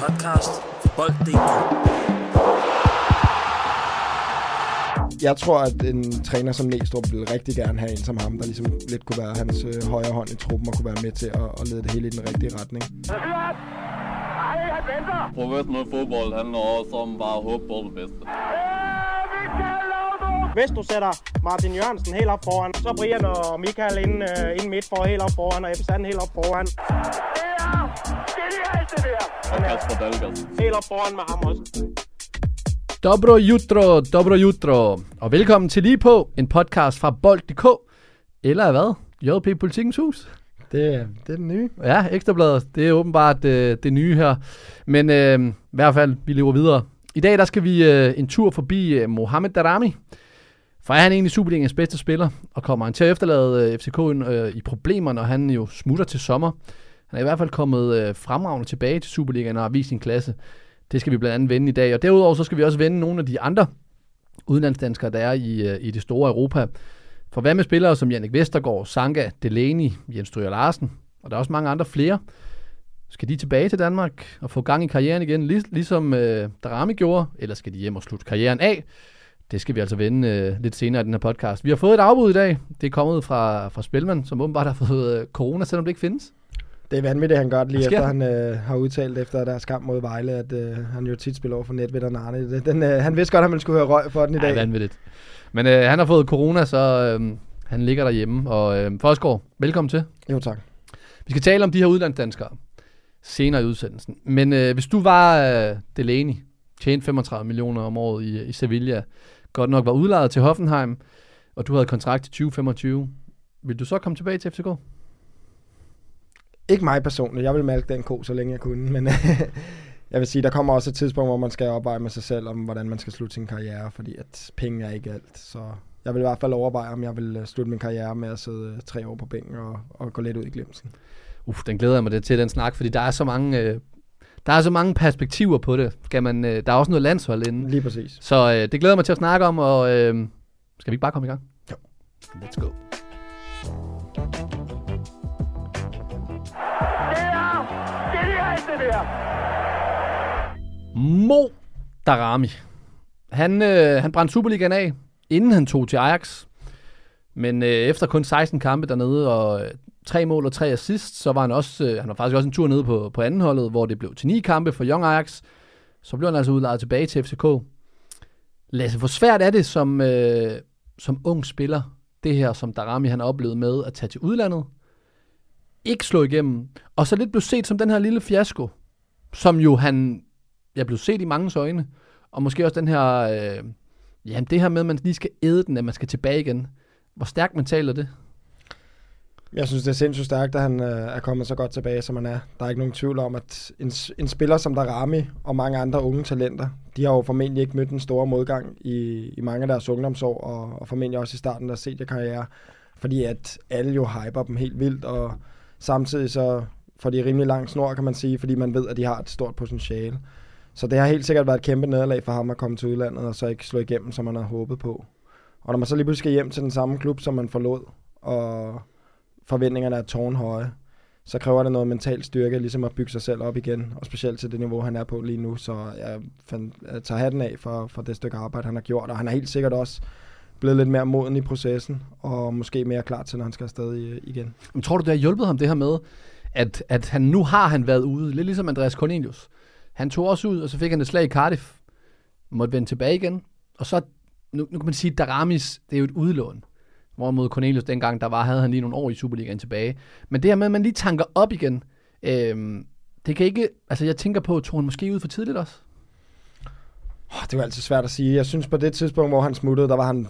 podcast for Bold.dk. Jeg tror, at en træner som Næstrup ville rigtig gerne have en som ham, der ligesom lidt kunne være hans øh, højre hånd i truppen og kunne være med til at, at lede det hele i den rigtige retning. Professionel fodbold handler også om bare at håbe på det bedste. Hvis du sætter Martin Jørgensen helt op foran, så Brian og Michael ind, uh, ind midt for helt op foran, og Ebbe Sand helt op foran. Og Kasper Dahlgaard. Op foran med ham også. Dobro jutro, dobro jutro. Og velkommen til Lige på, en podcast fra Bold.dk. Eller hvad? JP Politikens Hus. Det, er- det er den nye. Ja, Ekstrabladet. Det er åbenbart øh, det nye her. Men øh, i hvert fald, vi lever videre. I dag der skal vi øh, en tur forbi øh, Mohamed Darami. For er han egentlig Superligaens bedste spiller, og kommer han til at efterlade øh, FCK øh, i problemer, når han jo smutter til sommer. Han er i hvert fald kommet øh, fremragende tilbage til Superligaen og har vist sin klasse. Det skal vi blandt andet vende i dag. Og derudover så skal vi også vende nogle af de andre udenlandsdanskere, der er i, øh, i det store Europa. For hvad med spillere som Jannik Vestergaard, Sanka, Delaney, Jens Stryger Larsen, og der er også mange andre flere. Skal de tilbage til Danmark og få gang i karrieren igen, lig, ligesom øh, Darami gjorde, eller skal de hjem og slutte karrieren af? Det skal vi altså vende øh, lidt senere i den her podcast. Vi har fået et afbud i dag. Det er kommet fra, fra Spilman, som åbenbart har fået øh, corona, selvom det ikke findes. Det er vanvittigt, han gør det lige efter, der? han øh, har udtalt efter deres kamp mod Vejle, at øh, han jo tit spiller over for Netvitteren Arne. Det- Den, øh, han vidste godt, at man skulle høre røg for den i Ja, dag. vanvittigt. Men øh, han har fået corona, så øh, han ligger derhjemme. Og øh, Forsgaard, velkommen til. Jo tak. Vi skal tale om de her udlandsdanskere senere i udsendelsen. Men øh, hvis du var øh, Delaney, tjente 35 millioner om året i, i Sevilla, godt nok var udlejet til Hoffenheim, og du havde kontrakt til 2025, vil du så komme tilbage til FCK? Ikke mig personligt. Jeg vil malke den ko, så længe jeg kunne. Men jeg vil sige, der kommer også et tidspunkt, hvor man skal opveje med sig selv, om hvordan man skal slutte sin karriere, fordi at penge er ikke alt. Så jeg vil i hvert fald overveje, om jeg vil øh, slutte min karriere med at sidde øh, tre år på bænken og, og gå lidt ud i glemsen. Uff, den glæder jeg mig det til, den snak, fordi der er så mange, øh, der er så mange perspektiver på det. Skal man, øh, der er også noget landshold inde. Lige præcis. Så øh, det glæder mig til at snakke om, og øh, skal vi ikke bare komme i gang? Jo. Let's go. Der. Mo Darami. Han, øh, han brændte Superligaen af, inden han tog til Ajax. Men øh, efter kun 16 kampe dernede, og øh, tre mål og tre assist, så var han også, øh, han var faktisk også en tur nede på, på anden holdet, hvor det blev til ni kampe for Young Ajax. Så blev han altså udlejet tilbage til FCK. Lasse, hvor svært er det som, øh, som ung spiller, det her, som Darami han oplevede med at tage til udlandet, ikke slå igennem, og så lidt blev set som den her lille fiasko, som jo han, jeg blev set i mange øjne, og måske også den her, øh, jamen det her med, at man lige skal æde den, at man skal tilbage igen. Hvor stærkt man er det? Jeg synes, det er sindssygt stærkt, at han øh, er kommet så godt tilbage, som han er. Der er ikke nogen tvivl om, at en, en spiller som Darami og mange andre unge talenter, de har jo formentlig ikke mødt en stor modgang i, i mange af deres ungdomsår, og, og formentlig også i starten af deres seniorkarriere, fordi at alle jo hyper dem helt vildt, og samtidig så får de rimelig lang snor, kan man sige, fordi man ved, at de har et stort potentiale. Så det har helt sikkert været et kæmpe nederlag for ham at komme til udlandet, og så ikke slå igennem, som man havde håbet på. Og når man så lige pludselig skal hjem til den samme klub, som man forlod, og forventningerne er tårnhøje, så kræver det noget mental styrke, ligesom at bygge sig selv op igen, og specielt til det niveau, han er på lige nu. Så jeg, fandt, jeg tager hatten af for, for det stykke arbejde, han har gjort, og han er helt sikkert også blevet lidt mere moden i processen, og måske mere klar til, når han skal afsted i, igen. Men tror du, det har hjulpet ham det her med, at, at han nu har han været ude, lidt ligesom Andreas Cornelius. Han tog også ud, og så fik han et slag i Cardiff, måtte vende tilbage igen, og så, nu, nu kan man sige, Daramis, det er jo et udlån. Hvorimod Cornelius dengang, der var, havde han lige nogle år i Superligaen tilbage. Men det her med, at man lige tanker op igen, øhm, det kan ikke, altså jeg tænker på, tog han måske ud for tidligt også? Oh, det jo altid svært at sige. Jeg synes på det tidspunkt, hvor han smuttede, der var han,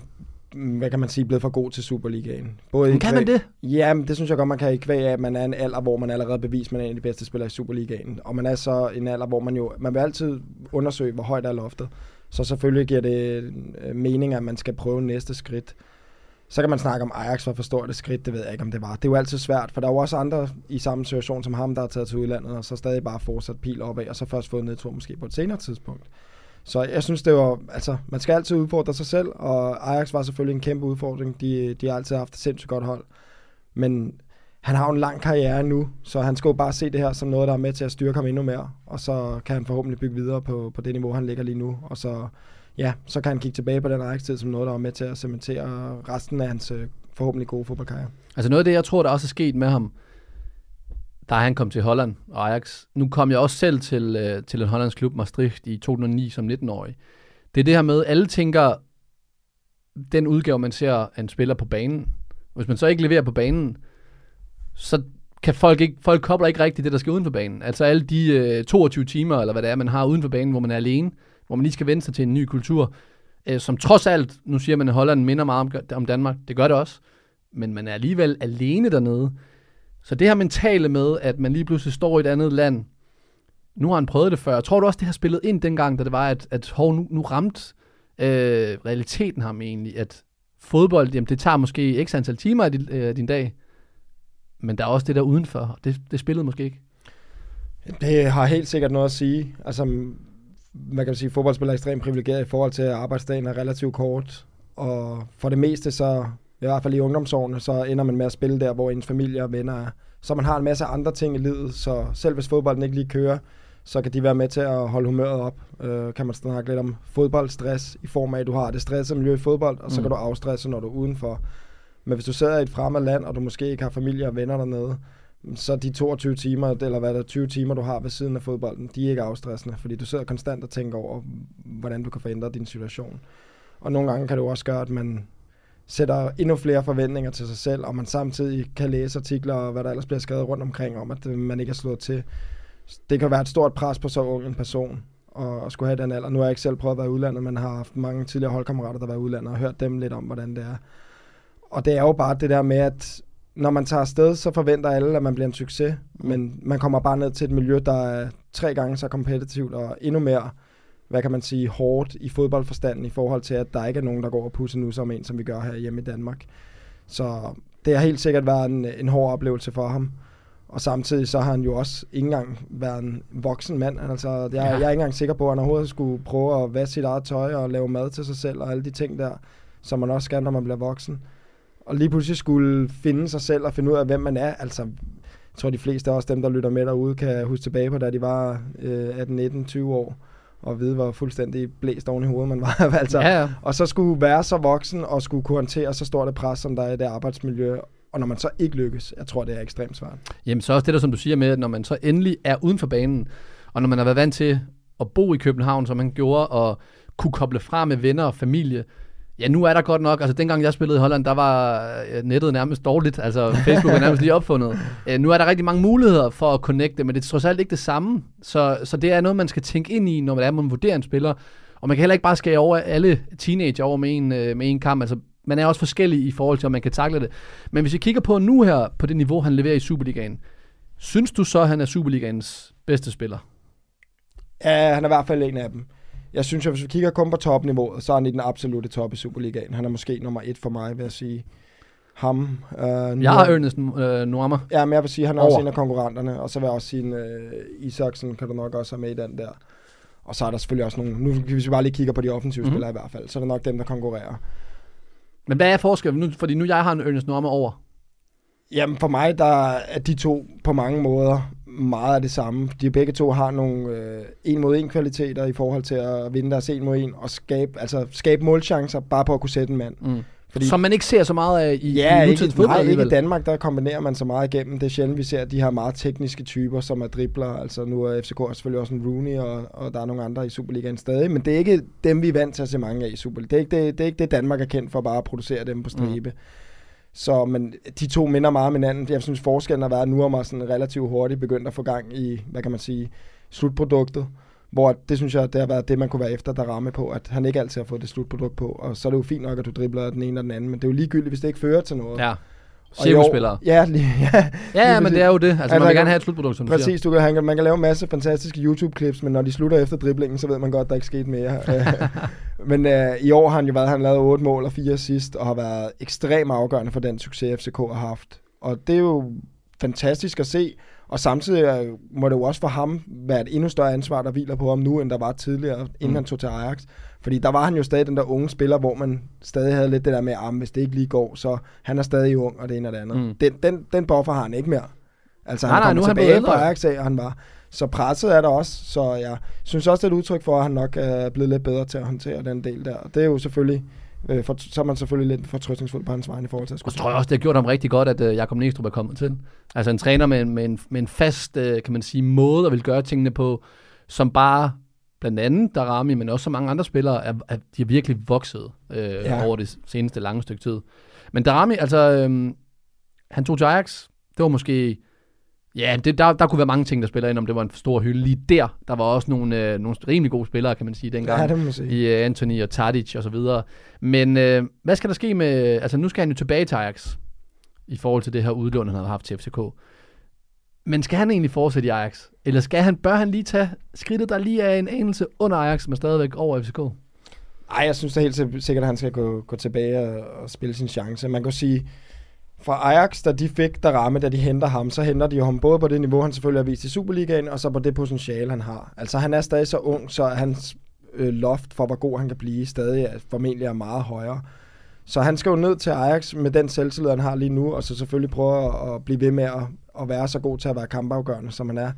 mm, hvad kan man sige, blevet for god til Superligaen. Både Men kan man det? Ja, men det synes jeg godt, man kan i kvæg af, at man er en alder, hvor man allerede bevist, man er en af de bedste spillere i Superligaen. Og man er så en alder, hvor man jo, man vil altid undersøge, hvor højt er loftet. Så selvfølgelig giver det øh, mening, at man skal prøve næste skridt. Så kan man snakke om Ajax var for stort et skridt, det ved jeg ikke, om det var. Det er jo altid svært, for der er jo også andre i samme situation som ham, der er taget til udlandet, og så stadig bare fortsat pil opad, og så først fået nedtur måske på et senere tidspunkt. Så jeg synes, det var, altså, man skal altid udfordre sig selv, og Ajax var selvfølgelig en kæmpe udfordring. De, de har altid haft et sindssygt godt hold. Men han har jo en lang karriere nu, så han skal jo bare se det her som noget, der er med til at styrke ham endnu mere, og så kan han forhåbentlig bygge videre på, på det niveau, han ligger lige nu, og så, ja, så kan han kigge tilbage på den Ajax-tid som noget, der er med til at cementere resten af hans øh, forhåbentlig gode fodboldkarriere. Altså noget af det, jeg tror, der også er sket med ham, da han kom til Holland og Ajax. Nu kom jeg også selv til, øh, til en hollandsk klub, Maastricht, i 2009 som 19-årig. Det er det her med, alle tænker, den udgave, man ser af en spiller på banen. Hvis man så ikke leverer på banen, så kan folk ikke, folk kobler ikke rigtigt det, der skal uden for banen. Altså alle de øh, 22 timer, eller hvad det er, man har uden for banen, hvor man er alene, hvor man lige skal vende sig til en ny kultur, øh, som trods alt, nu siger man, at Holland minder meget om, om Danmark, det gør det også, men man er alligevel alene dernede. Så det her mentale med, at man lige pludselig står i et andet land, nu har han prøvet det før. Jeg tror du også, det har spillet ind dengang, da det var, at, at hov, nu, nu ramte øh, realiteten ham egentlig, at fodbold, jamen det tager måske x antal timer af din, øh, din dag, men der er også det der udenfor. og Det, det spillede måske ikke. Det har helt sikkert noget at sige. Altså, man kan sige, at fodboldspillere er ekstremt privilegeret i forhold til, at arbejdsdagen er relativt kort. Og for det meste, så i hvert fald i ungdomsårene, så ender man med at spille der, hvor ens familie og venner er. Så man har en masse andre ting i livet, så selv hvis fodbolden ikke lige kører, så kan de være med til at holde humøret op. Øh, kan man snakke lidt om fodboldstress i form af, at du har det stresset miljø i fodbold, og så mm. kan du afstresse, når du er udenfor. Men hvis du sidder i et fremmed land, og du måske ikke har familie og venner dernede, så de 22 timer, eller hvad der 20 timer, du har ved siden af fodbolden, de er ikke afstressende, fordi du sidder konstant og tænker over, hvordan du kan forændre din situation. Og nogle gange kan det jo også gøre, at man sætter endnu flere forventninger til sig selv, og man samtidig kan læse artikler og hvad der ellers bliver skrevet rundt omkring om, at man ikke er slået til. Det kan være et stort pres på så ung en person og, og skulle have den alder. Nu har jeg ikke selv prøvet at være udlandet, men har haft mange tidligere holdkammerater, der har været udlandet, og hørt dem lidt om, hvordan det er. Og det er jo bare det der med, at når man tager afsted, så forventer alle, at man bliver en succes, men man kommer bare ned til et miljø, der er tre gange så kompetitivt og endnu mere hvad kan man sige, hårdt i fodboldforstanden i forhold til, at der ikke er nogen, der går og pusser nu som en, som vi gør her hjemme i Danmark. Så det har helt sikkert været en, en hård oplevelse for ham. Og samtidig så har han jo også ikke engang været en voksen mand. Altså, jeg, ja. jeg er ikke engang sikker på, at han overhovedet skulle prøve at vaske sit eget tøj og lave mad til sig selv og alle de ting der, som man også skal, når man bliver voksen. Og lige pludselig skulle finde sig selv og finde ud af, hvem man er. Altså, jeg tror, de fleste af os, dem der lytter med derude, kan huske tilbage på, da de var øh, 18, 19, 20 år og vide, hvor fuldstændig blæst oven i hovedet man var. altså, Ja, ja. Og så skulle være så voksen og skulle kunne håndtere så stort et pres, som der er i det arbejdsmiljø. Og når man så ikke lykkes, jeg tror, det er ekstremt svært. Jamen så også det der, som du siger med, at når man så endelig er uden for banen, og når man har været vant til at bo i København, som man gjorde, og kunne koble fra med venner og familie, Ja, nu er der godt nok, altså dengang jeg spillede i Holland, der var øh, nettet nærmest dårligt, altså Facebook var nærmest lige opfundet. Øh, nu er der rigtig mange muligheder for at connecte, men det er trods alt ikke det samme. Så, så det er noget, man skal tænke ind i, når man er, man vurderer en spiller. Og man kan heller ikke bare skære over alle teenager over med en, øh, med en kamp. Altså, man er også forskellig i forhold til, om man kan takle det. Men hvis vi kigger på nu her, på det niveau, han leverer i Superligaen, synes du så, at han er Superligaens bedste spiller? Ja, han er i hvert fald en af dem. Jeg synes, at hvis vi kigger kun på topniveauet, så er han i den absolute top i Superligaen. Han er måske nummer et for mig, vil jeg sige. Ham. Øh, Jeg har Ernest øh, Nuama. Ja, men jeg vil sige, at han er Over. også en af konkurrenterne. Og så vil jeg også sige, øh, Isaksen kan du nok også have med i den der. Og så er der selvfølgelig også nogle... Nu, hvis vi bare lige kigger på de offensive Mhm. mm-hmm. spillere i hvert fald, så er det nok dem, der konkurrerer. Men hvad er forskellen? Nu, fordi nu jeg har en Ernest Nuama over. Jamen for mig, der er de to på mange måder meget af det samme. De begge to har nogle øh, en mod en kvaliteter i forhold til at vinde deres en mod en og skabe, altså skabe målchancer bare på at kunne sætte en mand. Mm. Fordi, Som man ikke ser så meget af i, ja, i ikke, nutidens fodbold nej, ikke i. Danmark, der kombinerer man så meget igennem. Det er sjældent, vi ser de her meget tekniske typer, som er dribler. Altså nu er FCK selvfølgelig også en Rooney, og, og der er nogle andre i Superligaen stadig. Men det er ikke dem, vi er vant til at se mange af i Superligaen. Det er ikke det, det, er ikke det Danmark er kendt for bare at producere dem på stribe. Mm. Så men de to minder meget om hinanden. Jeg synes, forskellen har været, at nu er man sådan relativt hurtigt begyndt at få gang i, hvad kan man sige, slutproduktet. Hvor det synes jeg, det har været det, man kunne være efter, der ramme på, at han ikke altid har fået det slutprodukt på. Og så er det jo fint nok, at du dribler den ene og den anden, men det er jo ligegyldigt, hvis det ikke fører til noget. Ja. Cirkusspillere. Ja, lige, ja. Ja, ja, men det er jo det. Altså, Altså, man vil gerne have et slutprodukt, som du siger. Præcis, du kan, han, man kan lave en masse fantastiske YouTube-clips, men når de slutter efter driblingen, så ved man godt, at der ikke skete mere. Øh, men øh, i år har han jo været, han lavet 8 mål og 4 sidst, og har været ekstremt afgørende for den succes, FCK har haft. Og det er jo fantastisk at se, Og samtidig øh, må det jo også for ham være et endnu større ansvar, der hviler på ham nu, end der var tidligere, inden mm. han tog til Ajax. Fordi der var han jo stadig den der unge spiller, hvor man stadig havde lidt det der med, at hvis det ikke lige går, så han er stadig ung, og det ene og det andet. Mm. Den, den, den buffer har han ikke mere. Altså Nej, han nej, nu han tilbage ældre. fra Ajax af, og han var. Så presset er der også, så jeg synes også, det er et udtryk for, at han nok er blevet lidt bedre til at håndtere den del der. Og det er jo selvfølgelig, øh, for, så er man selvfølgelig lidt fortrøstningsfuld på hans vegne i forhold til at Og skulle så tror jeg også, det har gjort ham rigtig godt, at uh, Jakob Næstrup er kommet til. Altså en træner med, en- med, en, med en fast, uh, kan man sige, måde at vil gøre tingene på, som bare blandt andet Darami, men også så mange andre spillere, er, er, de er virkelig vokset øh, ja. Over det seneste lange stykke tid. Men Darami, altså, øhm, han tog til Ajax. Det var måske... Ja, det, der, der kunne være mange ting, der spiller ind, om det var en stor hylde. Lige der, der var også nogle, øh, nogle rimelig gode spillere, kan man sige, dengang Ja, det må man sige. i uh, Anthony og Tadic og så videre. Men uh, hvad skal der ske med... Altså, nu skal han jo tilbage til Ajax i forhold til det her udlån, han har haft til FCK. Men skal han egentlig fortsætte i Ajax? Eller skal han, bør han lige tage skridtet, der lige er en anelse under Ajax, men stadigvæk over FCK? Ej, jeg synes da helt sikkert, at han skal gå, gå tilbage og, og spille sin chance. Man kan sige, fra Ajax, da de fik der ramme, da de henter ham, så henter de jo ham både på det niveau, han selvfølgelig har vist i Superligaen, og så på det potentiale, han har. Altså, han er stadig så ung, så hans øh, loft for, hvor god han kan blive, stadig er, formentlig er meget højere. Så han skal jo ned til Ajax med den selvtillid, han har lige nu, og så selvfølgelig prøve at, at blive ved med at, at være så god til at være kampafgørende, som han er.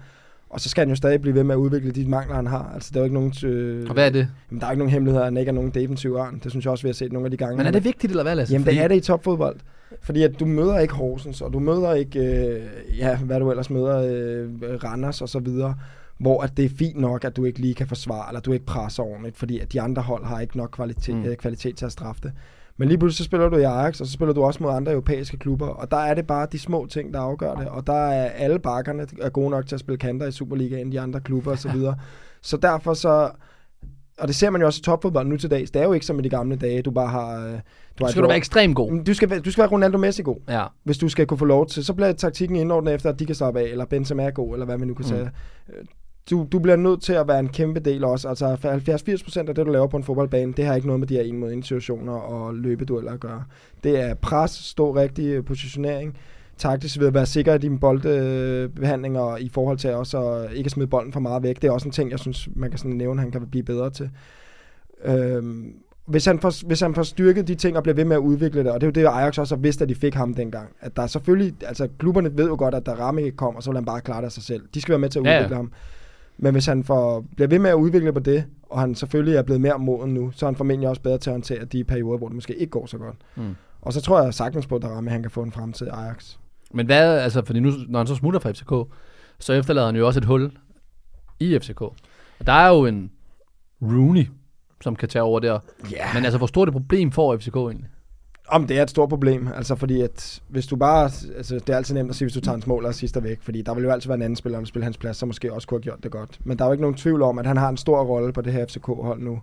Og så skal han jo stadig blive ved med at udvikle de mangler, han har. Altså, der er jo ikke nogen... Øh, Og hvad er det? Jamen, der er ikke nogen hemmelighed, at han ikke er nogen defensiv ørn. Det synes jeg også, vi har set nogle af de gange. Men er det vigtigt, eller hvad, Lasse? Jamen, Fordi- det er det i topfodbold. Fordi at du møder ikke Horsens, og du møder ikke, øh, ja, hvad du ellers møder, øh, Randers og så videre, hvor at det er fint nok, at du ikke lige kan forsvare, eller du ikke presser ordentligt, fordi at de andre hold har ikke nok kvalitet, Mm. mm. øh, kvalitet til at straffe det. Men lige pludselig så spiller du i Ajax, og så spiller du også mod andre europæiske klubber, og der er det bare de små ting, der afgør det, og der er alle bakkerne er gode nok til at spille kanter i Superligaen, de andre klubber osv. Så, så derfor så, og det ser man jo også i topfodbold nu til dags, det er jo ikke som i de gamle dage, du bare har... øh, Du har skal et du være ekstremt god. Du skal, du skal være Ronaldo Messi god, Ja. hvis du skal kunne få lov til. Så bliver taktikken indordnet efter, at de kan slappe af, eller Benzema er god, eller hvad man nu kan Mm. sige. Du, du bliver nødt til at være en kæmpe del også. Altså 70-80% af det, du laver på en fodboldbane, det har ikke noget med de her en mod en situationer og løbedueller at gøre. Det er pres, stå rigtig øh, positionering, taktisk ved at være sikker i dine boldbehandlinger og i forhold til også at ikke smide bolden for meget væk. Det er også en ting, jeg synes, man kan sådan nævne, han kan blive bedre til. Øhm, hvis han, får, hvis han får styrket de ting og bliver ved med at udvikle det, og det er jo det, Ajax også har vidst, at de fik ham dengang. At der er selvfølgelig, altså klubberne ved jo godt, at der ramme ikke kommer, så vil han bare klare det af sig selv. De skal være med til at Ja, ja. udvikle ham. Men hvis han får, bliver ved med at udvikle på det, og han selvfølgelig er blevet mere moden nu, så er han formentlig også bedre til at håndtere de perioder, hvor det måske ikke går så godt. Mm. Og så tror jeg sagtens på, at han kan få en fremtid i Ajax. Men hvad, altså, fordi nu, når han så smutter fra FCK, så efterlader han jo også et hul i FCK. Og der er jo en Rooney, som kan tage over der. Ja. Men altså, hvor stort et problem får FCK egentlig? Om det er et stort problem, altså fordi at hvis du bare, altså det er altid nemt at sige, hvis du tager en mål og sidster væk, fordi der vil jo altid være en anden spiller, der spiller hans plads, så måske også kunne have gjort det godt. Men der er jo ikke nogen tvivl om, at han har en stor rolle på det her FCK-hold nu.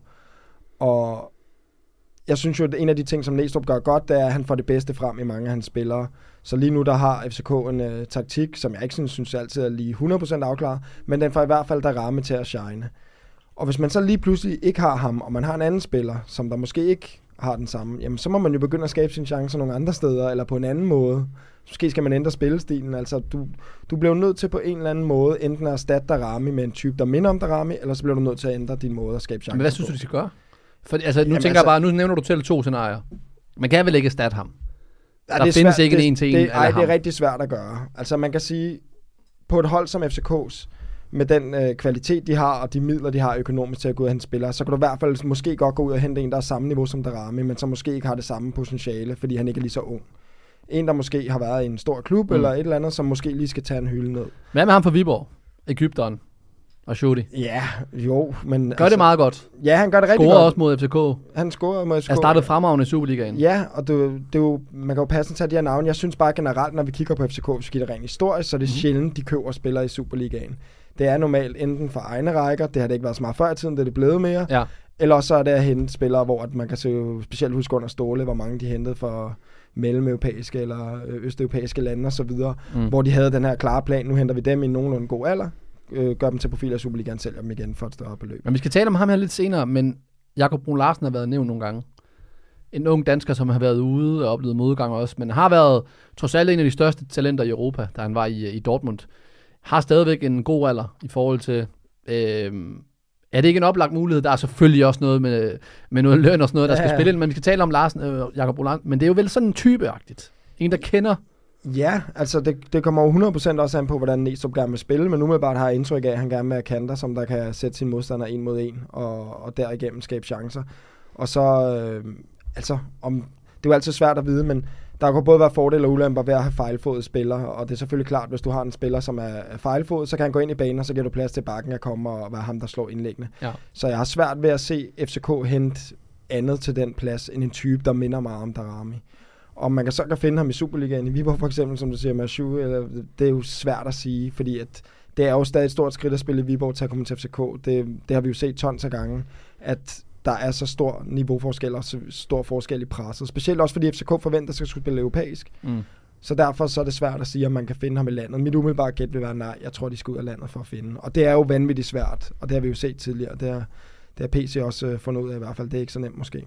Og jeg synes jo, at en af de ting, som Næstrup gør godt, det er, at han får det bedste frem i mange af hans spillere. Så lige nu, der har FCK en uh, øh, taktik, som jeg ikke synes, synes altid er lige 100% afklaret, men den får i hvert fald der ramme til at shine. Og hvis man så lige pludselig ikke har ham, og man har en anden spiller, som der måske ikke har den samme, jamen så må man jo begynde at skabe sine chancer nogle andre steder, eller på en anden måde. Måske skal man ændre spillestilen. Altså, du, du bliver nødt til på en eller anden måde enten at erstatte Darami med en type, der minder om Darami, eller så bliver du nødt til at ændre din måde at skabe chancer Men hvad synes på. du, de skal gøre? For, altså, nu Jamen, tænker jeg altså- bare, nu nævner du til to scenarier. Man kan vel ikke erstatte ham? Ja, Der det findes svært- ikke en det- en-til-en det- eller Ej, det er rigtig svært at gøre. Altså man kan sige, på et hold som FCK's, med den øh, kvalitet, de har, og de midler, de har økonomisk til at gå ud og hente spillere, så kan du i hvert fald måske godt gå ud og hente en, der er samme niveau som Darami, men som måske ikke har det samme potentiale, fordi han ikke er lige så ung. En, der måske har været i en stor klub, Mm. eller et eller andet, som måske lige skal tage en hylde ned. Hvad med ham fra Viborg? Ægypteren og Shudi. Ja, jo, men... Gør det meget godt. Ja, han gør det rigtig Scorer godt. også mod FCK. Han scorede mod FCK. Er startet fremragende i Superligaen. Ja, og det, er det er jo, man kan jo passende tage de her navne. Jeg synes bare generelt, når vi kigger på FCK, vi kigger rent historisk, så er det Mhm. mm. sjældent, de køber spillere i Superligaen. Det er normalt enten for egne rækker, det har det ikke været så meget før i tiden, det er det blevet mere, Ja. eller så er det at hente spillere, hvor at man kan se, specielt huske under Ståle, hvor mange de hentede for mellemeuropæiske eller øh, østeuropæiske lande og så videre, Mm. hvor de havde den her klare plan, nu henter vi dem i en nogenlunde god alder, øh, gør dem til profiler i Superligaen, sælger dem igen for et større beløb. Men vi skal tale om ham her lidt senere, men Jakob Brun Larsen har været nævnt nogle gange. En ung dansker, som har været ude og oplevet modgang også, men har været trods alt en af de største talenter i Europa, da han var i, i Dortmund. Har stadigvæk en god alder i forhold til... Øh, er det ikke en oplagt mulighed? Der er selvfølgelig også noget med, med noget løn og sådan noget, der skal Ja, ja. spille ind, men vi skal tale om Larsen, øh, Jakob Roland, men det er jo vel sådan en typeagtigt. En, der kender... Ja, altså det, det kommer jo 100% også an på, hvordan Næstrup gerne vil spille, men umiddelbart har jeg indtryk af, at han gerne vil have kanter, som der kan sætte sin modstander en mod en, og, og derigennem skabe chancer. Og så, øh, altså, om, det er jo altid svært at vide, men der kan både være fordele og ulemper ved at have fejlfodet spillere, og det er selvfølgelig klart, hvis du har en spiller, som er fejlfodet, så kan han gå ind i banen, og så giver du plads til bakken at komme og være ham, der slår indlæggende. Ja. Så jeg har svært ved at se FCK hente andet til den plads, end en type, der minder meget om Darami. Om man kan så kan finde ham i Superligaen i Viborg for eksempel, som du siger, Mashu, eller, det er jo svært at sige, fordi at det er jo stadig et stort skridt at spille i Viborg til at komme til FCK. Det, det har vi jo set tons af gange, at der er så stor niveauforskel og så stor forskel i presset. Specielt også fordi FCK forventer sig at skulle spille europæisk. Mm. Så derfor så er det svært at sige, om man kan finde ham i landet. Mit umiddelbare gæt vil være nej. Jeg tror, de skal ud af landet for at finde. Og det er jo vanvittigt svært, og det har vi jo set tidligere. Det har, det har PC også øh, fundet ud af i hvert fald. Det er ikke så nemt måske.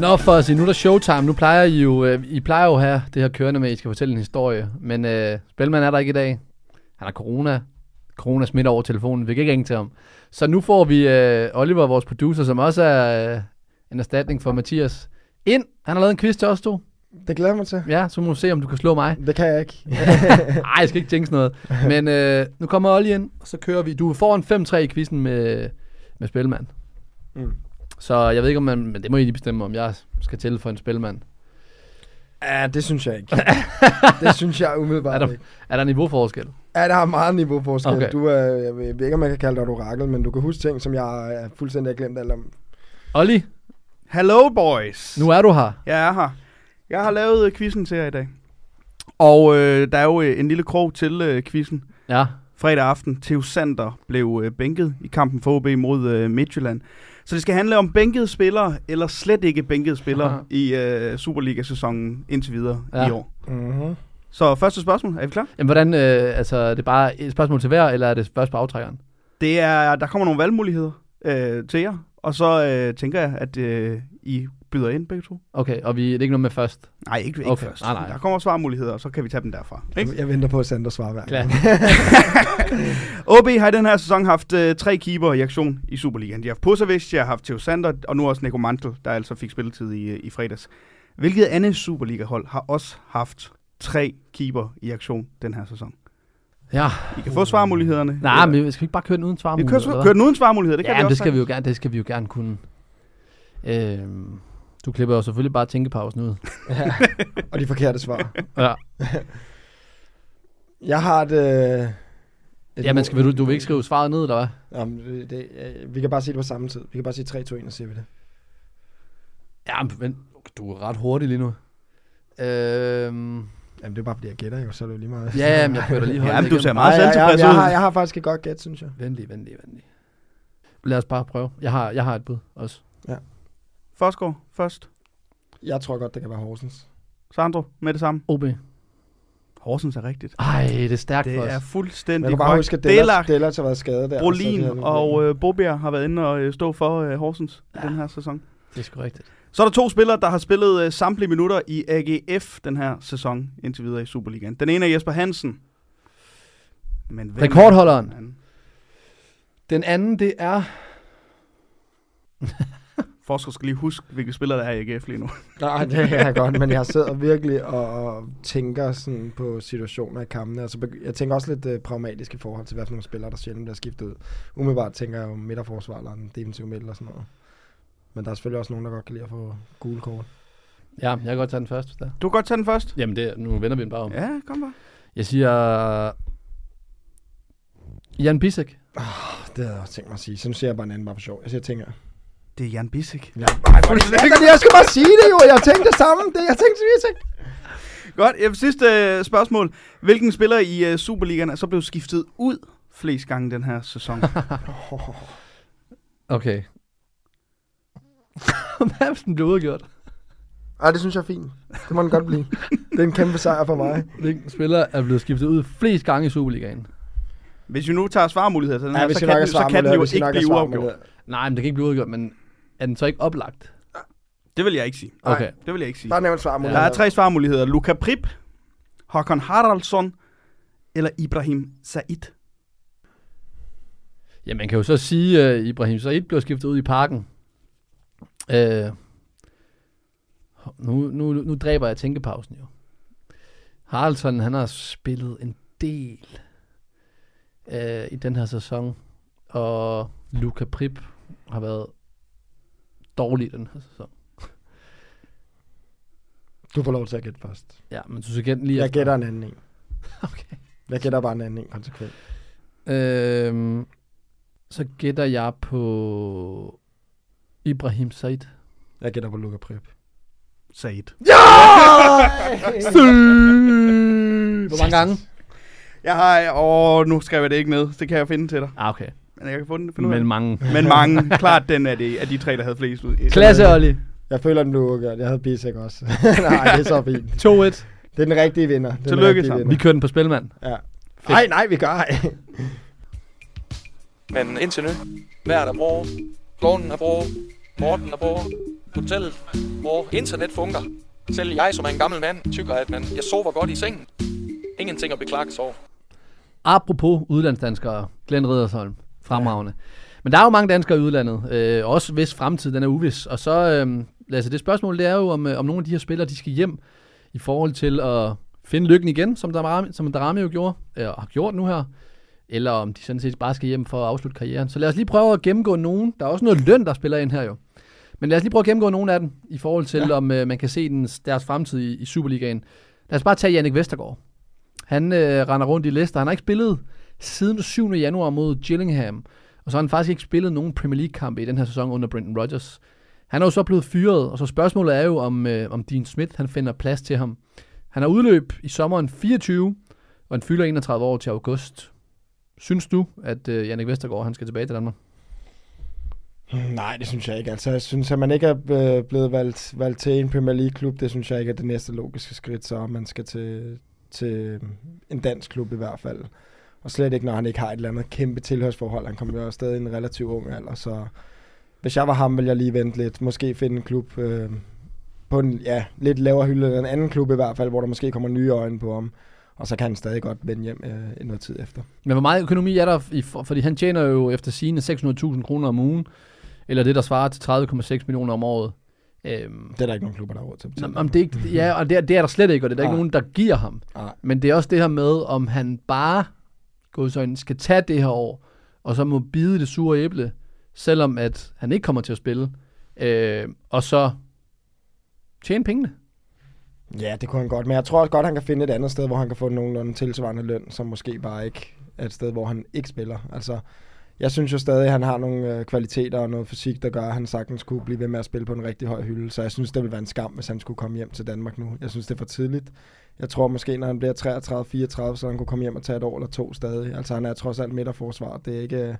Nå, for at sige, nu er der showtime. Nu plejer I jo, øh, I plejer jo have det her kørende med, at I skal fortælle en historie. Men øh, Spelman er der ikke i dag. Han har corona. Corona smitter over telefonen. Vi kan ikke ringe til ham. Så nu får vi øh, Oliver, vores producer, som også er øh, en erstatning for Mathias, ind. Han har lavet en quiz til os to. Det glæder mig til. Ja, så må du se, om du kan slå mig. Det kan jeg ikke. Nej, jeg skal ikke tænke sådan noget. Men øh, nu kommer Olli ind, og så kører vi. Du får en 5-3 i quizzen med, med Spelman. Mm. Så jeg ved ikke, om man, men det må I lige bestemme, om jeg skal til for en Spelman. Ja, det synes jeg ikke. det synes jeg umiddelbart Er der- ikke. Er der niveauforskel? Ja, der er meget niveauforskel. Okay. Du er, jeg ved ikke, om jeg kan kalde dig et orakel, men du kan huske ting, som jeg er fuldstændig har glemt alt om. Olli, Hello boys. nu er du her. Jeg er her. Jeg har lavet øh, quizzen til jer i dag. Og øh, der er jo øh, en lille krog til øh, quizzen. Ja. Fredag aften, Theo Sander blev øh, bænket i kampen for OB mod øh, Midtjylland. Så det skal handle om bænkede spillere, eller slet ikke bænkede spillere Aha. i øh, Superliga-sæsonen indtil videre Ja. i år. Mm-hmm. Så første spørgsmål, er vi klar? Jamen, hvordan, øh, altså, er det bare et spørgsmål til hver, eller er det først på aftrækkeren? Det er, der kommer nogle valgmuligheder øh, til jer, og så øh, tænker jeg, at øh, I byder ind begge to. Okay, og vi, det er ikke noget med først. Nej, ikke, ikke Okay. først. Nej, nej. Der kommer svarmuligheder, og så kan vi tage dem derfra. Ikke? Jeg, jeg venter på, at Sander svarer hver gang. OB har i den her sæson haft øh, tre keeper i aktion i Superligaen. De har haft Pusovic, de har haft Theo Sander, og nu også Nico Mantel, der altså fik spilletid i, øh, i fredags. Hvilket andet Superliga-hold har også haft tre keeper i aktion den her sæson? Ja. I kan få svarmulighederne. Nej, Eller- men skal vi ikke bare køre den uden vi svarmulighed? kører, kører den uden svarmuligheder, det kan ja, vi også det skal vi sagtens. jo gerne, det skal vi jo gerne kunne. Øhm, du klipper jo selvfølgelig bare tænkepausen ud. Ja. Og de forkerte svar. Ja. Jeg har et... Øh, et Jamen, skal vi, du, du vil ikke skrive svaret ned, eller hvad? Jamen, det, det, øh, vi kan bare sige det på samme tid. Vi kan bare sige 3, 2, 1, og siger vi det. Ja, men du er ret hurtig lige nu. Øhm, Jamen, det er bare fordi, jeg gætter jo, så er det jo lige meget. ja, jamen, jeg kører lige Ja, højt men du ser meget Nej, jeg, jeg, selvtilfreds jeg, ud. har, jeg har faktisk et godt gæt, synes jeg. Venlig, venlig, venlig. Lad os bare prøve. Jeg har, jeg har et bud også. Forsgaard først. Jeg tror godt, det kan være Horsens. Sandro med det samme. OB. Horsens er rigtigt. Ej, det er stærkt Det for os. er Men fuldstændig jeg kan bare korrekt. huske, at Dellert, Delak, Dellert har været skadet der. Brolin så det er- og øh, Bobjerg har været inde og øh, stå for øh, Horsens ja. Ja. den her sæson. Det er sgu rigtigt. Så er der to spillere, der har spillet øh, samtlige minutter i AGF den her sæson indtil videre i Superligaen. Den ene er Jesper Hansen. Men hvem er Rekordholderen. den anden? Den anden, det er... Forsker skal lige huske, hvilke spillere der er i AGF lige nu. Nej, det kan jeg godt, men jeg sidder virkelig og, tænker sådan på situationer i kampene. Altså, jeg tænker også lidt uh, pragmatisk i forhold til, hvad for nogle spillere, der sjældent bliver skiftet ud. Umiddelbart tænker jeg jo midterforsvar eller en defensiv middel og sådan noget. Men der er selvfølgelig også nogen, der godt kan lide at få gule kort. Ja, jeg kan godt tage den først. hvis det er. Du kan godt tage den først. Jamen, det, er- nu vender vi den bare om. Ja, kom bare. Jeg siger... Jan Bisek. Det havde jeg også tænkt mig at sige. Så nu siger jeg bare en anden bare for sjov. Jeg siger Tinger. Det er Jan Bissek. Ja. Ej, hvor det lækkert. Jeg skal bare sige det jo. Jeg tænkte det samme. Det, jeg tænkte, jeg tænkte. Godt, ja, sidste øh, spørgsmål. Hvilken spiller i øh, Superligaen er så blevet skiftet ud flest gange den her sæson? Okay. Hvad hvis den blev udgjort? Ej, det synes jeg er fint. Det må den godt blive. Det er en kæmpe sejr for mig. Hvilken spiller er blevet skiftet ud flest gange i Superligaen? Hvis vi nu tager svarmuligheder til den Ja, her, så, kan den, så kan den jo ikke blive uafgjort. Nej, men det kan ikke blive udgjort, men er den så ikke oplagt? Det vil jeg ikke sige. Okay. Nej, det vil jeg ikke sige. Bare nævn svarmuligheder. Der er tre svarmuligheder. Luka Prip, Håkon Haraldsson eller Ibrahim Said. Ja, man kan jo så sige, at uh, Ibrahim Said blev skiftet ud i parken. Uh, nu, nu, nu dræber jeg tænkepausen jo. Haraldsson, han har spillet en del uh, i den her sæson, og Luka Prip har været dårlig den her sæson. Du får lov til at gætte først. Ja, men du skal gætte lige Jeg efter. gætter en anden en. Okay. Jeg gætter bare en anden en konsekvent. Øhm, så gætter jeg på Ibrahim Said. Jeg gætter på Luka Prip. Said. Hvor mange gange? Jeg har, og nu skrev jeg det ikke ned. Det kan jeg finde til dig. Ah, okay. Men jeg kan få den, finde Men det. mange. Men mange. Klart den af de, af de tre, der havde flest ud. Klasse, Olli. Jeg føler, den blev uafgjort. Jeg havde Bisek også. nej, det er så fint. 2-1. Det er den rigtige vinder. Det er den Tillykke rigtige sammen. vinder. Vi kører den på spilmand. Ja. Nej, nej, vi gør ej. Men indtil nu, vejret er bra, klonen er bra, Morten er bra, hotellet bra, internet fungerer. Selv jeg, som er en gammel mand, tykker, at man, jeg sover godt i sengen. Ingenting at beklage sig over. Apropos udlandsdanskere, Glenn Riddersholm, fremragende. Men der er jo mange danskere i udlandet, øh, også hvis fremtid den er uvis. Og så, øh, altså det spørgsmål, det er jo, om, øh, om nogle af de her spillere, de skal hjem i forhold til at finde lykken igen, som Darami, som Darami jo gjorde, øh, har gjort nu her. Eller om de sådan set bare skal hjem for at afslutte karrieren. Så lad os lige prøve at gennemgå nogen. Der er også noget løn, der spiller ind her jo. Men lad os lige prøve at gennemgå nogle af dem, i forhold til, ja. om øh, man kan se den, deres fremtid i, i Superligaen. Lad os bare tage Jannik Vestergaard. Han øh, render rundt i Leicester. Han har ikke spillet siden 7. januar mod Gillingham. Og så har han faktisk ikke spillet nogen Premier League-kampe i den her sæson under Brendan Rodgers. Han er jo så blevet fyret, og så spørgsmålet er jo, om, øh, om Dean Smith han finder plads til ham. Han har udløb i sommeren 24, og han fylder 31 år til august. Synes du, at øh, Jannik Vestergaard han skal tilbage til Danmark? Hmm, nej, det synes jeg ikke. Altså, jeg synes, at man ikke er øh, blevet valgt, valgt til en Premier League-klub, det synes jeg ikke er det næste logiske skridt, så man skal til, til en dansk klub i hvert fald. Og slet ikke, når han ikke har et eller andet kæmpe tilhørsforhold. Han kommer jo stadig i en relativt ung alder, så hvis jeg var ham, ville jeg lige vente lidt. Måske finde en klub øh, på en ja, lidt lavere hylde, eller en anden klub i hvert fald, hvor der måske kommer nye øjne på ham. Og så kan han stadig godt vende hjem øh, noget tid efter. Men hvor meget økonomi er der? I, for, fordi han tjener jo efter sine 600.000 kroner om ugen, eller det, der svarer til 30,6 millioner om året. Øhm, Det er der ikke nogen klubber, der har råd til. Nå, om det, ikke, ja, og det, er- det er der slet ikke, og det er der ikke Nej. nogen, der giver ham. Nej. Men det er også det her med, om han bare godsøjne, skal tage det her år, og så må bide det sure æble, selvom at han ikke kommer til at spille, øh, og så tjene pengene. Ja, det kunne han godt, men jeg tror også godt, han kan finde et andet sted, hvor han kan få nogenlunde tilsvarende løn, som måske bare ikke er et sted, hvor han ikke spiller. Altså, jeg synes jo stadig, at han har nogle øh, kvaliteter og noget fysik, der gør, at han sagtens kunne blive ved med at spille på en rigtig høj hylde. Så jeg synes, det ville være en skam, hvis han skulle komme hjem til Danmark nu. Jeg synes, det er for tidligt. Jeg tror måske, når han bliver 33-34, så han kunne komme hjem og tage et år eller to stadig. Altså, han er trods alt midterforsvar. Det er ikke, øh,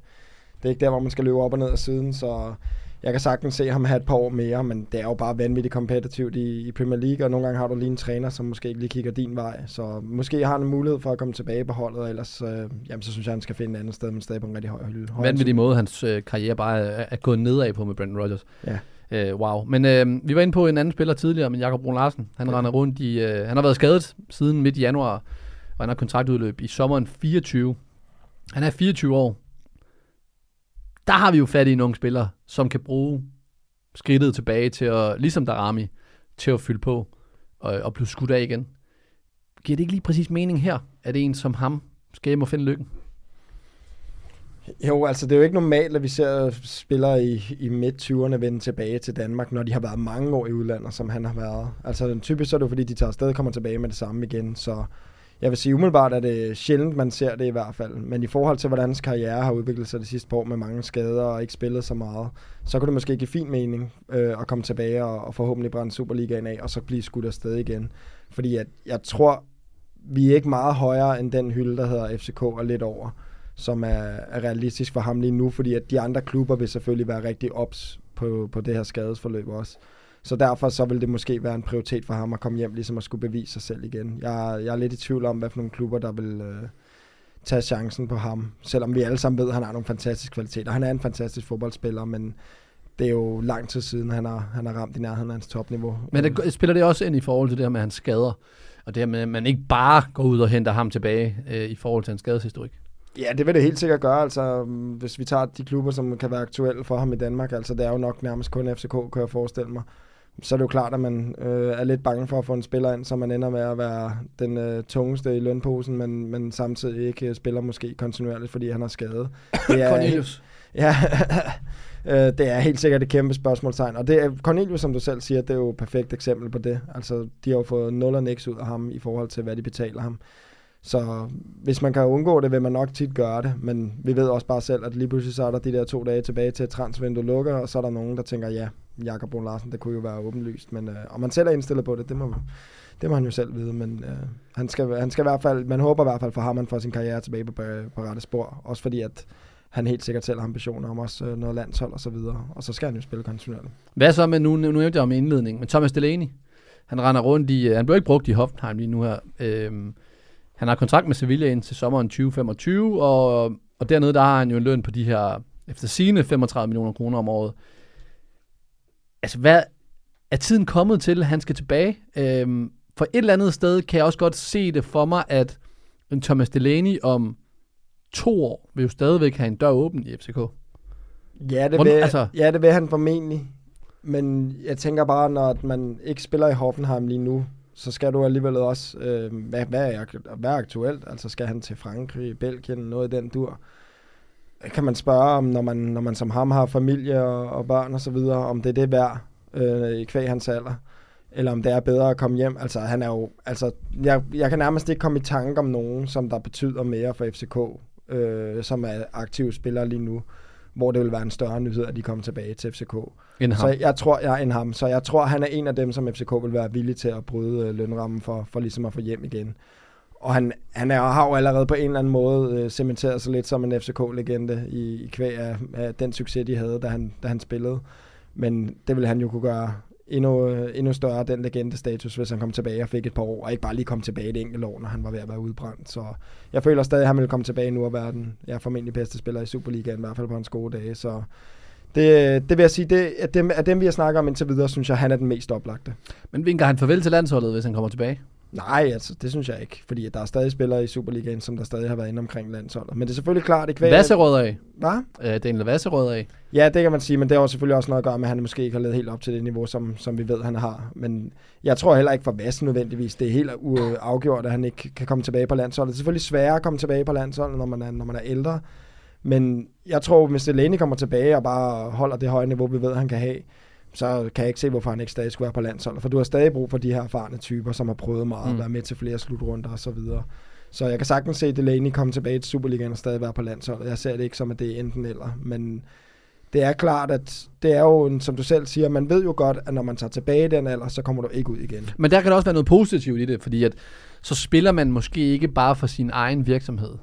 det er ikke der, hvor man skal løbe op og ned af siden, så jeg kan sagtens se ham have et par år mere, men det er jo bare vanvittigt kompetitivt i, i Premier League, og nogle gange har du lige en træner, som måske ikke lige kigger din vej, så måske har han en mulighed for at komme tilbage på holdet, og ellers øh, jamen, så synes jeg, han skal finde et andet sted, men stadig på en rigtig høj hylde. Vanvittig måde, hans øh, karriere bare er, er gået nedad på med Brendan Rodgers. Ja. Øh, wow. Men øh, vi var inde på en anden spiller tidligere, men Jakob Brun Larsen. Han Ja. render rundt i... Øh, han har været skadet siden midt i januar, og han har kontraktudløb i sommeren 24. Han er 24 år. Der har vi jo fat i nogle spillere, som kan bruge skridtet tilbage til at, ligesom Darami, til at fylde på og, og blive skudt af igen. Giver det ikke lige præcis mening her, at en som ham skal hjem og finde lykken? Jo, altså det er jo ikke normalt, at vi ser spillere i, i midt-20'erne vende tilbage til Danmark, når de har været mange år i udlandet, som han har været. Altså typisk så er det jo, fordi de tager afsted og kommer tilbage med det samme igen, så jeg vil sige umiddelbart, at det er sjældent, man ser det i hvert fald. Men i forhold til, hvordan hans karriere har udviklet sig de sidste år med mange skader og ikke spillet så meget, så kunne det måske give fin mening øh, at komme tilbage og, og forhåbentlig brænde Superligaen af, og så blive skudt afsted igen. Fordi at, jeg tror, vi er ikke meget højere end den hylde, der hedder FCK og lidt over som er, er realistisk for ham lige nu, fordi at de andre klubber vil selvfølgelig være rigtig ops på, på det her skadesforløb også. Så derfor så vil det måske være en prioritet for ham at komme hjem, ligesom at skulle bevise sig selv igen. Jeg, jeg er lidt i tvivl om, hvad for nogle klubber, der vil øh, tage chancen på ham, selvom vi alle sammen ved, at han har nogle fantastiske kvaliteter. Han er en fantastisk fodboldspiller, men det er jo lang tid siden, han har, han har ramt i nærheden af hans topniveau. Men det, spiller det også ind i forhold til det her med hans skader? Og det her med, at man ikke bare går ud og henter ham tilbage øh, i forhold til hans skadeshistorik? Ja, det vil det helt sikkert gøre. Altså, hvis vi tager de klubber, som kan være aktuelle for ham i Danmark, altså det er jo nok nærmest kun FCK, kan jeg forestille mig. Så er det jo klart, at man øh, er lidt bange for at få en spiller ind, så man ender med at være den øh, tungeste i lønposen, men, men samtidig ikke spiller måske kontinuerligt, fordi han er skadet. Det er, Cornelius. Ja, øh, det er helt sikkert et kæmpe spørgsmålstegn. Og det er, Cornelius, som du selv siger, det er jo et perfekt eksempel på det. Altså, de har jo fået 0 og niks ud af ham i forhold til, hvad de betaler ham. Så hvis man kan undgå det, vil man nok tit gøre det. Men vi ved også bare selv, at lige pludselig så er der de der to dage tilbage til transvinduet lukker, og så er der nogen, der tænker, ja, Jakob Brun Larsen, det kunne jo være åbenlyst. Men øh, om man selv er indstillet på det, det må, det må han jo selv vide. Men øh, han, skal, han skal i hvert fald, man håber i hvert fald for ham, han får sin karriere tilbage på, øh, på rette spor. Også fordi, at han helt sikkert selv har ambitioner om også øh, noget landshold og så videre. Og så skal han jo spille kontinuerligt. Hvad så med, nu, nu nævnte jeg om indledning, men Thomas Delaney, han render rundt i, øh, han blev ikke brugt i Hoffenheim lige nu her. øh, han har kontrakt med Sevilla ind til sommeren 2025, og, og dernede der har han jo en løn på de her, efter sine 35 millioner kroner om året. Altså, hvad er tiden kommet til, at han skal tilbage? Øhm, for et eller andet sted kan jeg også godt se det for mig, at en Thomas Delaney om to år vil jo stadigvæk have en dør åben i FCK. Ja, det, Hvornår- vil, altså... ja, det vil han formentlig. Men jeg tænker bare, når man ikke spiller i Hoffenheim lige nu, så skal du alligevel også, øh, hvad, hvad, er, hvad er aktuelt? Altså skal han til Frankrig, Belgien, noget i den dur? Kan man spørge om, når man, når man som ham har familie og, og børn og så videre, om det er det værd øh, i kvæg hans alder? Eller om det er bedre at komme hjem? Altså han er jo, altså jeg, jeg kan nærmest ikke komme i tanke om nogen, som der betyder mere for FCK, øh, som er aktive spillere lige nu, hvor det vil være en større nyhed, at de kommer tilbage til FCK. End ham. Så jeg tror, jeg er en ham. Så jeg tror, han er en af dem, som FCK vil være villig til at bryde øh, lønrammen for, for ligesom at få hjem igen. Og han, han er, har jo allerede på en eller anden måde øh, cementeret sig lidt som en FCK-legende i, i kvæg af, af den succes, de havde, da han, da han spillede. Men det ville han jo kunne gøre endnu, øh, endnu større, den legendestatus, hvis han kom tilbage og fik et par år, og ikke bare lige kom tilbage et enkelt år, når han var ved at være udbrændt. Så jeg føler stadig, at han vil komme tilbage nu og være den ja, formentlig bedste spiller i Superligaen, i hvert fald på hans gode dage. Så det, det vil jeg sige, det, at dem, af dem, vi har snakket om indtil videre, synes jeg, han er den mest oplagte. Men vinker han farvel til landsholdet, hvis han kommer tilbage? Nej, altså, det synes jeg ikke, fordi der er stadig spillere i Superligaen, som der stadig har været inde omkring landsholdet. Men det er selvfølgelig klart, det kvæg... Vasserød af. Hvad? Øh, Daniel Vasserød af. Ja, det kan man sige, men det har selvfølgelig også noget at gøre med, at han måske ikke har levet helt op til det niveau, som, som vi ved, han har. Men jeg tror heller ikke for Vasse nødvendigvis. Det er helt afgjort, at han ikke kan komme tilbage på landsholdet. Det er selvfølgelig sværere at komme tilbage på landsholdet, når man er, når man er ældre. Men jeg tror, hvis Delaney kommer tilbage og bare holder det høje niveau, vi ved, han kan have, så kan jeg ikke se, hvorfor han ikke stadig skulle være på landsholdet. For du har stadig brug for de her erfarne typer, som har prøvet meget, Mm. være med til flere slutrunder og så videre. Så jeg kan sagtens se Delaney komme tilbage til Superligaen og stadig være på landsholdet. Jeg ser det ikke som, at det er enten eller. Men det er klart, at det er jo, en, som du selv siger, man ved jo godt, at når man tager tilbage i den alder, så kommer du ikke ud igen. Men der kan der også være noget positivt i det, fordi at så spiller man måske ikke bare for sin egen virksomhed.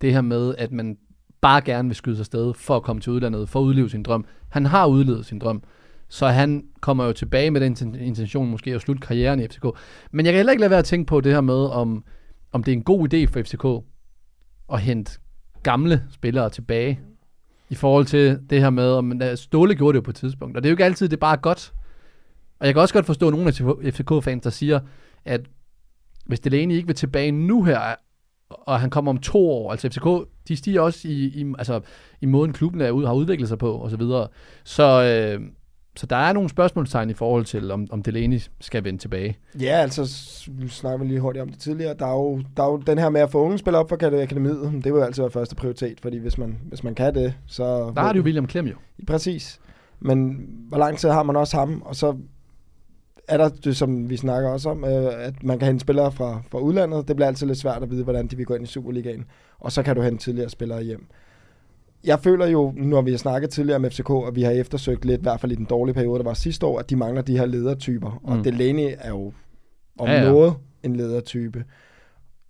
Det her med, at man bare gerne vil skyde sig afsted for at komme til udlandet, for at udleve sin drøm. Han har udlevet sin drøm, så han kommer jo tilbage med den intention måske at slutte karrieren i FCK. Men jeg kan heller ikke lade være at tænke på det her med, om, om det er en god idé for FCK at hente gamle spillere tilbage i forhold til det her med, om Ståle gjorde det jo på et tidspunkt. Og det er jo ikke altid, det er bare godt. Og jeg kan også godt forstå nogle af FCK-fans, der siger, at hvis Delaney ikke vil tilbage nu her, og han kommer om to år, altså FCK, de stiger også i, i, altså, i måden klubben er ud, har udviklet sig på, og så videre. Så, øh, så der er nogle spørgsmålstegn i forhold til, om, om Delaney skal vende tilbage. Ja, altså, vi lige hurtigt om det tidligere. Der er jo, der er jo den her med at få unge spillere op for akad- akademiet. Det vil jo altid være første prioritet, fordi hvis man, hvis man kan det, så... Der har det jo William Klem jo. Præcis. Men hvor lang tid har man også ham? Og så er der det, som vi snakker også om, øh, at man kan hente spillere fra, fra udlandet. Det bliver altid lidt svært at vide, hvordan de vil gå ind i Superligaen. Og så kan du hente tidligere spillere hjem. Jeg føler jo, når vi har snakket tidligere om FCK, og vi har eftersøgt lidt, i hvert fald i den dårlige periode, der var sidste år, at de mangler de her ledertyper. Og Mm. Delaney er jo om Ja, ja, noget en ledertype.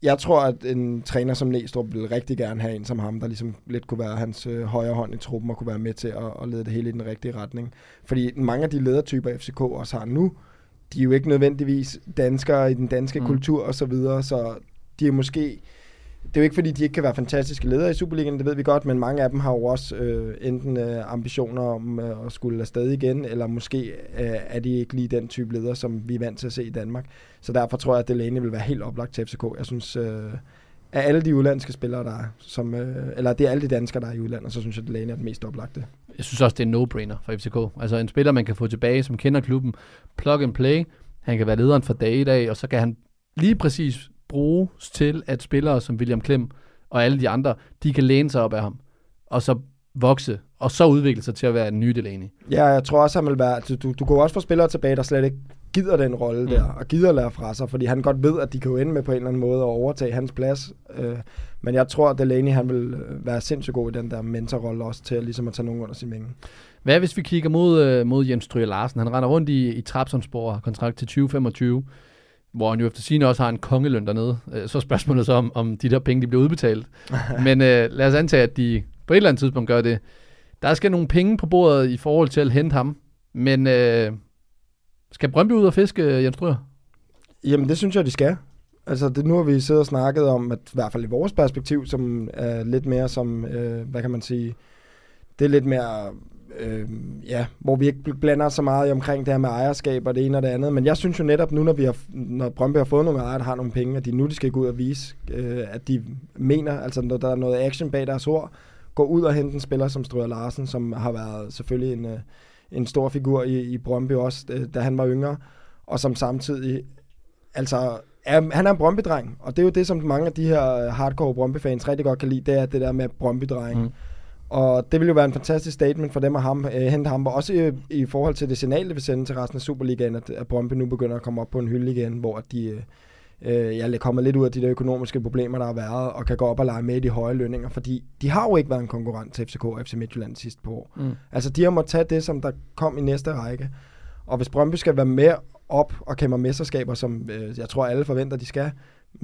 Jeg tror, at en træner som Næstrup vil rigtig gerne have en som ham, der ligesom lidt kunne være hans øh, højre hånd i truppen og kunne være med til at, at lede det hele i den rigtige retning. Fordi mange af de ledertyper, FCK også har nu, de er jo ikke nødvendigvis danskere i den danske Mm. kultur og så videre, så de er måske det er jo ikke fordi, de ikke kan være fantastiske ledere i Superligaen, det ved vi godt, men mange af dem har jo også øh, enten øh, ambitioner om øh, at skulle afsted igen, eller måske øh, er de ikke lige den type ledere, som vi er vant til at se i Danmark. Så derfor tror jeg, at Delaney vil være helt oplagt til FCK. Jeg synes, øh, af alle de udlandske spillere, der er, som, øh, eller det er alle de danskere, der er i udlandet, så synes jeg, at Delaney er den mest oplagte. Jeg synes også, det er en no-brainer for FCK. Altså en spiller, man kan få tilbage, som kender klubben, plug and play. Han kan være lederen for dag i dag, og så kan han lige præcis bruges til, at spillere som William Klem og alle de andre, de kan læne sig op af ham, og så vokse, og så udvikle sig til at være en ny Delaney. Ja, jeg tror også, han vil være... Du, du, kan også få spillere tilbage, der slet ikke gider den rolle mm. der, og gider lære fra sig, fordi han godt ved, at de kan jo ende med på en eller anden måde at overtage hans plads. Øh, men jeg tror, at Delaney han vil øh, være sindssygt god i den der mentorrolle også, til at, ligesom at tage nogen under sin vinge. Hvad hvis vi kigger mod, øh, mod Jens Stryger Larsen? Han render rundt i, i Trapsonsborg og har kontrakt til 2025, hvor han jo efter sine også har en kongeløn dernede. Øh, så er spørgsmålet så, om, om de der penge de bliver udbetalt. Men øh, lad os antage, at de på et eller andet tidspunkt gør det. Der skal nogle penge på bordet i forhold til at hente ham. Men øh, skal Brøndby ud og fiske, Jens Stryger? Jamen, det synes jeg, de skal. Altså, det, nu har vi siddet og snakket om, at i hvert fald i vores perspektiv, som er lidt mere som, øh, hvad kan man sige, det er lidt mere, øh, ja, hvor vi ikke blander så meget omkring det her med ejerskab og det ene og det andet. Men jeg synes jo netop nu, når, vi har, når Brøndby har fået nogle ejere, der har nogle penge, at de nu de skal gå ud og vise, øh, at de mener, altså når der er noget action bag deres ord, gå ud og hente en spiller som Strøder Larsen, som har været selvfølgelig en, øh, en stor figur i, i Brøndby også, øh, da han var yngre, og som samtidig, altså, er, han er en Brøndby-dreng, og det er jo det, som mange af de her øh, hardcore Brøndby-fans rigtig godt kan lide, det er det der med Brøndby-dreng. Mm. Og det vil jo være en fantastisk statement for dem at ham, øh, hente ham, og også i, i forhold til det signal, det vil sende til resten af Superligaen, at, at Brøndby nu begynder at komme op på en hylde igen, hvor de øh, øh ja, er kommet lidt ud af de der økonomiske problemer, der har været, og kan gå op og lege med i de høje lønninger, fordi de har jo ikke været en konkurrent til FCK og FC Midtjylland sidste på år. Mm. Altså de har måttet tage det, som der kom i næste række. Og hvis Brøndby skal være med op og kæmpe mesterskaber, som øh, jeg tror alle forventer, de skal,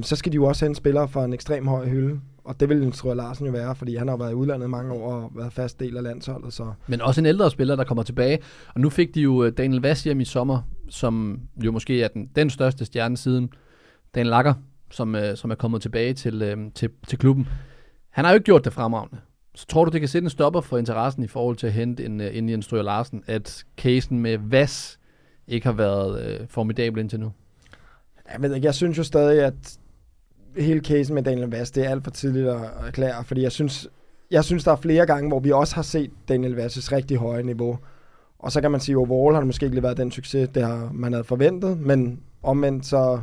så skal de jo også hente spillere fra en ekstrem høj hylde. Og det vil Jens Larsen jo være, fordi han har været i udlandet mange år og været fast del af landsholdet. Så. Men også en ældre spiller, der kommer tilbage. Og nu fik de jo øh, Daniel Vass hjem i sommer, som jo måske er den, den største stjerne siden Daniel Lakker, som, øh, som er kommet tilbage til, øh, til, til klubben. Han har jo ikke gjort det fremragende. Så tror du, det kan sætte en stopper for interessen i forhold til at hente en, øh, en Jens Larsen, at casen med Vass ikke har været øh, formidabel indtil nu? Jeg ikke, jeg synes jo stadig, at hele casen med Daniel Vass, det er alt for tidligt at erklære, fordi jeg synes, jeg synes, der er flere gange, hvor vi også har set Daniel Vasses rigtig høje niveau. Og så kan man sige, at overall har det måske ikke været den succes, det har man havde forventet, men omvendt så,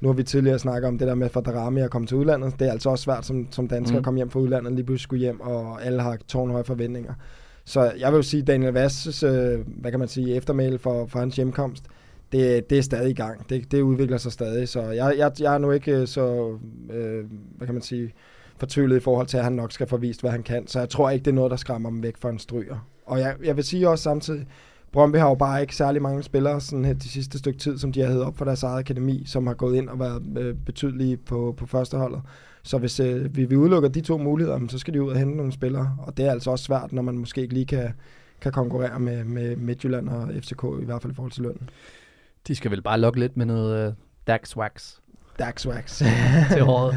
nu har vi tidligere snakket om det der med for Darami at komme til udlandet. Det er altså også svært som, som dansker mm. at komme hjem fra udlandet, lige pludselig skulle hjem, og alle har tårnhøje forventninger. Så jeg vil jo sige, Daniel Vasses, øh, hvad kan man sige, eftermæl for, for hans hjemkomst, det, det er stadig i gang. Det, det udvikler sig stadig. Så jeg, jeg, jeg er nu ikke øh, så, øh, hvad kan man sige, fortvivlet i forhold til, at han nok skal få vist, hvad han kan. Så jeg tror ikke, det er noget, der skræmmer ham væk fra en stryger. Og jeg, jeg vil sige også samtidig, Brøndby har jo bare ikke særlig mange spillere sådan her de sidste stykke tid, som de har heddet op for deres eget akademi, som har gået ind og været øh, betydelige på, på førsteholdet. Så hvis øh, vi, vi udelukker de to muligheder, så skal de ud og hente nogle spillere. Og det er altså også svært, når man måske ikke lige kan, kan konkurrere med, med Midtjylland og FCK, i hvert fald i forhold til lønnen. De skal vel bare lokke lidt med noget uh, Dax Wax. Dax Wax. til håret.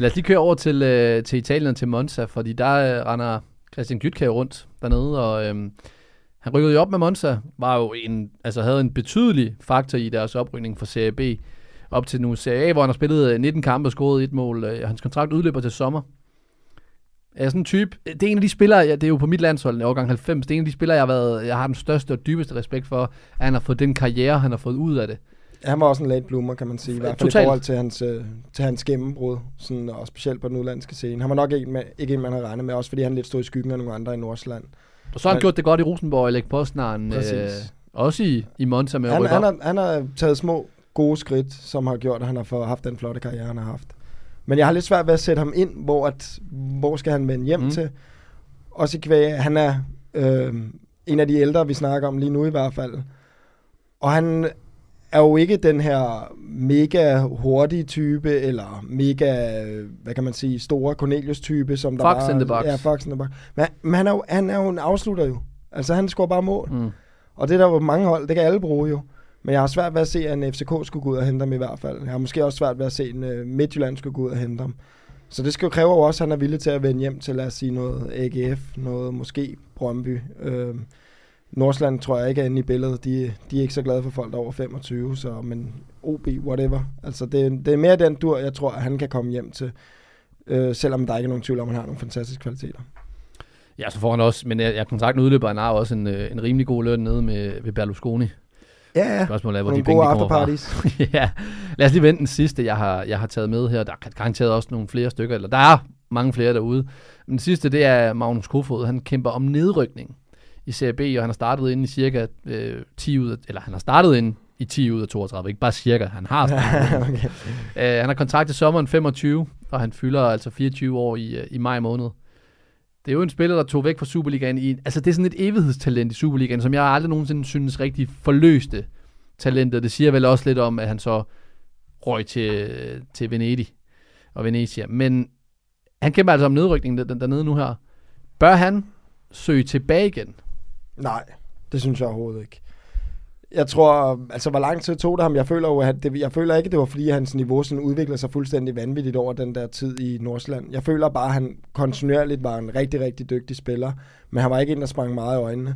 Lad os lige køre over til, uh, til Italien og til Monza, fordi der uh, render Christian Gytka rundt dernede, og um, han rykkede jo op med Monza, var jo en, altså havde en betydelig faktor i deres oprykning for Serie B op til nu Serie A, hvor han har spillet 19 kampe og scoret et mål. Hans kontrakt udløber til sommer, er sådan en type, det er en af de spillere, ja, det er jo på mit landshold i årgang 90, det er en af de spillere, jeg har, været, jeg har den største og dybeste respekt for, at han har fået den karriere, han har fået ud af det. Han var også en late bloomer, kan man sige, i hvert fald Totalt. i forhold til hans, øh, til hans gennembrud, sådan, og specielt på den udlandske scene. Han var nok ikke, med, ikke en, man havde regnet med, også fordi han lidt stod i skyggen af nogle andre i Nordsjælland. Og så har han Men, gjort det godt i Rosenborg og Læg Postnaren, øh, også i, i Monza med han, han, har, han har taget små, gode skridt, som har gjort, at han har fået, haft den flotte karriere, han har haft. Men jeg har lidt svært ved at sætte ham ind, hvor, at, hvor skal han vende hjem mm. til. Også i kvæg, han er øh, en af de ældre, vi snakker om lige nu i hvert fald. Og han er jo ikke den her mega hurtige type, eller mega, hvad kan man sige, store Cornelius-type, som der Fox in the box. Ja, Fox in the box. Men, men han, er jo, han er jo en afslutter jo. Altså han scorer bare mål. Mm. Og det der var mange hold, det kan alle bruge jo. Men jeg har svært ved at se, at en FCK skulle gå ud og hente ham i hvert fald. Jeg har måske også svært ved at se, at en øh, Midtjylland skulle gå ud og hente ham. Så det skal jo kræve også, at han er villig til at vende hjem til, lad os sige, noget AGF, noget måske Brøndby. Øh, Nordsland tror jeg ikke er inde i billedet. De, de er ikke så glade for folk der er over 25, så, men OB, whatever. Altså, det, det er mere den dur, jeg tror, at han kan komme hjem til. Øh, selvom der ikke er nogen tvivl om, at han har nogle fantastiske kvaliteter. Ja, så får han også, men jeg, jeg kontakten udløber, han har også en, øh, en rimelig god løn nede med, ved Berlusconi. Ja, ja. Spørgsmålet er, hvor Nogle de penge gode afterparties. ja, lad os lige vente den sidste, jeg har, jeg har taget med her. Der er garanteret også nogle flere stykker, eller der er mange flere derude. Men den sidste, det er Magnus Kofod. Han kæmper om nedrykning i Serie B, og han har startet ind i cirka øh, 10 ud af, eller han har startet ind i 10 ud af 32, ikke bare cirka, han har startet. okay. Øh, han har kontrakt til sommeren 25, og han fylder altså 24 år i, øh, i maj måned. Det er jo en spiller, der tog væk fra Superligaen. I, altså, det er sådan et evighedstalent i Superligaen, som jeg aldrig nogensinde synes rigtig forløste talentet. Det siger vel også lidt om, at han så røg til, til Venedig og Venezia. Men han kæmper altså om nedrykningen der, dernede nu her. Bør han søge tilbage igen? Nej, det synes jeg overhovedet ikke. Jeg tror, altså hvor lang tid tog det ham? Jeg føler jo, at det, jeg føler ikke, det var fordi hans niveau sådan udviklede sig fuldstændig vanvittigt over den der tid i Nordsjælland. Jeg føler bare, at han kontinuerligt var en rigtig, rigtig dygtig spiller, men han var ikke en, der sprang meget i øjnene.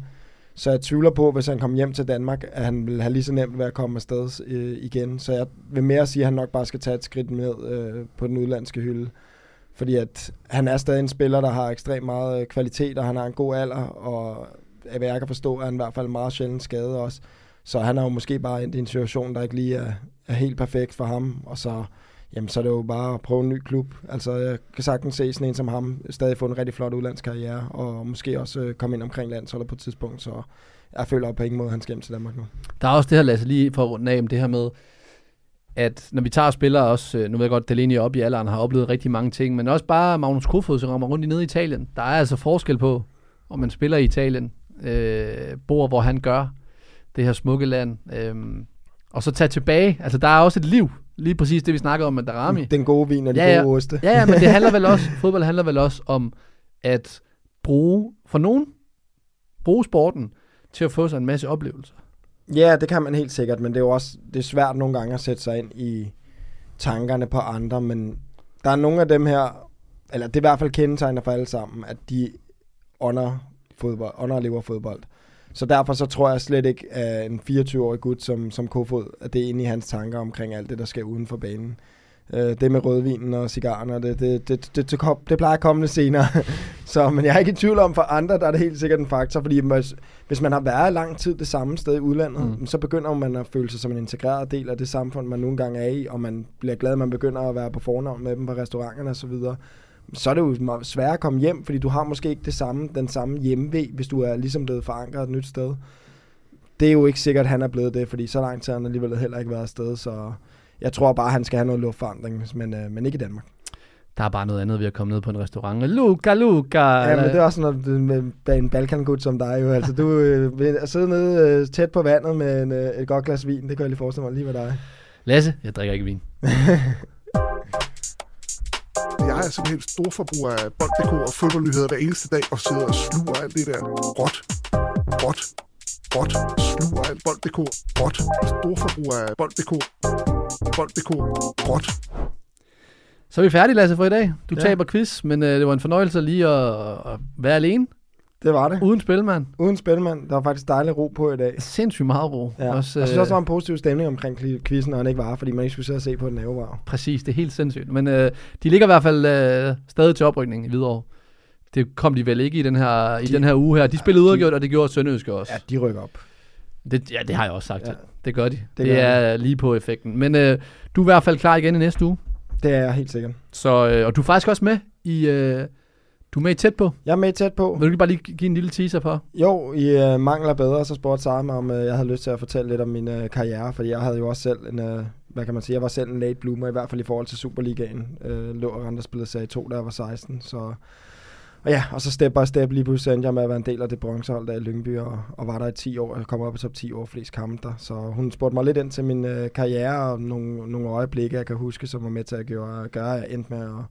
Så jeg tvivler på, hvis han kom hjem til Danmark, at han ville have lige så nemt ved at komme afsted øh, igen. Så jeg vil mere sige, at han nok bare skal tage et skridt med øh, på den udlandske hylde. Fordi at han er stadig en spiller, der har ekstremt meget øh, kvalitet, og han har en god alder, og hvad jeg kan forstå, er han i hvert fald meget sjældent skadet også. Så han er jo måske bare endt i en situation, der ikke lige er, er helt perfekt for ham, og så, jamen, så er det jo bare at prøve en ny klub. Altså, jeg kan sagtens se sådan en som ham stadig få en rigtig flot udlandskarriere, og måske også øh, komme ind omkring landsholdet på et tidspunkt, så jeg føler på ingen måde, at han skal hjem til Danmark nu. Der er også det her, Lasse, lige for at runde af, det her med, at når vi tager spillere også, øh, nu ved jeg godt, at Delaney op i alderen har oplevet rigtig mange ting, men også bare Magnus Kofod, som rammer rundt i nede i Italien. Der er altså forskel på, om man spiller i Italien, øh, bor hvor han gør, det her smukke land, øh, og så tage tilbage. Altså, der er også et liv, lige præcis det, vi snakker om med Darami. Den gode vin og de Ja, ja. gode oste. Ja, ja, men det handler vel også, fodbold handler vel også om at bruge, for nogen, bruge sporten til at få sig en masse oplevelser. Ja, det kan man helt sikkert, men det er jo også det er svært nogle gange at sætte sig ind i tankerne på andre, men der er nogle af dem her, eller det er i hvert fald kendetegner for alle sammen, at de under fodbold, underlever fodbold. Så derfor så tror jeg slet ikke, at en 24-årig gut som, som Kofod, at det er inde i hans tanker omkring alt det, der sker uden for banen. Øh, det med rødvinen og cigarerne, det, det, det, det, det, kom- det plejer at komme lidt senere. så, men jeg er ikke i tvivl om, for andre der er det helt sikkert en faktor, fordi hvis, hvis man har været lang tid det samme sted i udlandet, mm. så begynder man at føle sig som en integreret del af det samfund, man nogle gange er i, og man bliver glad, at man begynder at være på fornavn med dem på restauranterne osv., så er det jo svært at komme hjem, fordi du har måske ikke det samme, den samme hjemmevæg, hvis du er ligesom blevet forankret et nyt sted. Det er jo ikke sikkert, at han er blevet det, fordi så lang tid har han alligevel heller ikke været afsted, så jeg tror bare, han skal have noget luftforandring, men, øh, men ikke i Danmark. Der er bare noget andet ved at komme ned på en restaurant. Luca, Luca! Ja, men det er også noget med bag en balkangud som dig jo. Altså, du øh, vil sidde nede øh, tæt på vandet med en, øh, et godt glas vin, det kan jeg lige forestille mig lige med dig. Lasse, jeg drikker ikke vin. Jeg er simpelthen stor forbruger af bold.dk og fodboldnyheder hver eneste dag, og sidder og sluger alt det der råt, råt, råt, sluger alt bold.dk, råt, stor forbruger af bold.dk, bold.dk, råt. Så er vi færdige, Lasse, for i dag. Du ja. Ja. taber quiz, men øh, det var en fornøjelse lige at, at være alene, Det var det. uden spilmand. Uden spilmand. Der var faktisk dejlig ro på i dag. Sindssygt meget ro. Ja. Også, jeg synes øh, også, der var en positiv stemning omkring quizzen, når han ikke var, fordi man ikke skulle sidde og se på den var. Præcis, det er helt sindssygt. Men øh, de ligger i hvert fald øh, stadig til oprykning i Hvidovre. Det kom de vel ikke i den her, i De- den her uge her. De spillede uafgjort, og det gjorde Sønderjyske også. Ja, de rykker op. Det, ja, det har jeg også sagt. Ja. Ja. Det gør de. Det, det gør er lige på effekten. Men øh, du er i hvert fald klar igen i næste uge. Det er jeg helt sikkert. Så, øh, og du er faktisk også med i... Øh, du er med i tæt på. Jeg er med tæt på. Vil du ikke bare lige give en lille teaser for? Jo, i uh, mangler bedre, så spurgte Sara mig, om uh, jeg havde lyst til at fortælle lidt om min uh, karriere, fordi jeg havde jo også selv en, uh, hvad kan man sige, jeg var selv en late bloomer, i hvert fald i forhold til Superligaen. Uh, lå og rent og spillede serie 2, da jeg var 16, så... Og ja, og så step by step lige pludselig endte jeg med at være en del af det bronzehold der i Lyngby, og, og var der i 10 år. Jeg kom op i top 10 år flest kampe der. Så hun spurgte mig lidt ind til min øh, karriere og nogle, nogle øjeblikke, jeg kan huske, som var med til at gøre, gøre at jeg endte med at,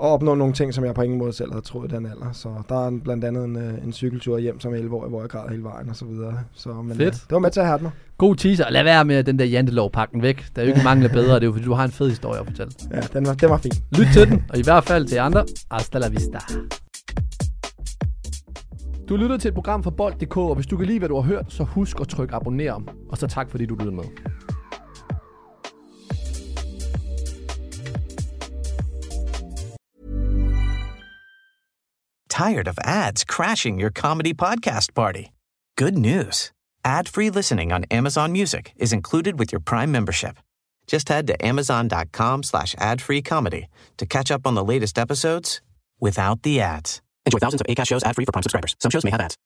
og opnå nogle ting, som jeg på ingen måde selv havde troet i den alder. Så der er blandt andet en, øh, en cykeltur hjem som 11 år, hvor jeg græd hele vejen og så videre. Så, men, Fedt. Øh, det var med til at have mig. God teaser. Lad være med den der jantelov pakken væk. Der er jo ikke mange bedre. Det er jo fordi, du har en fed historie at fortælle. Ja, den var, den var fin. Lyt til den, og i hvert fald til andre. Hasta la vista. Du lytter til et program fra Bold.dk, og hvis du kan lide, hvad du har hørt, så husk at trykke abonner. Og så tak, fordi du lyttede med. Tired of ads crashing your comedy podcast party? Good news. Ad-free listening on Amazon Music is included with your Prime membership. Just head to amazon.com slash ad-free comedy to catch up on the latest episodes without the ads. Enjoy thousands of ACAST shows ad-free for Prime subscribers. Some shows may have ads.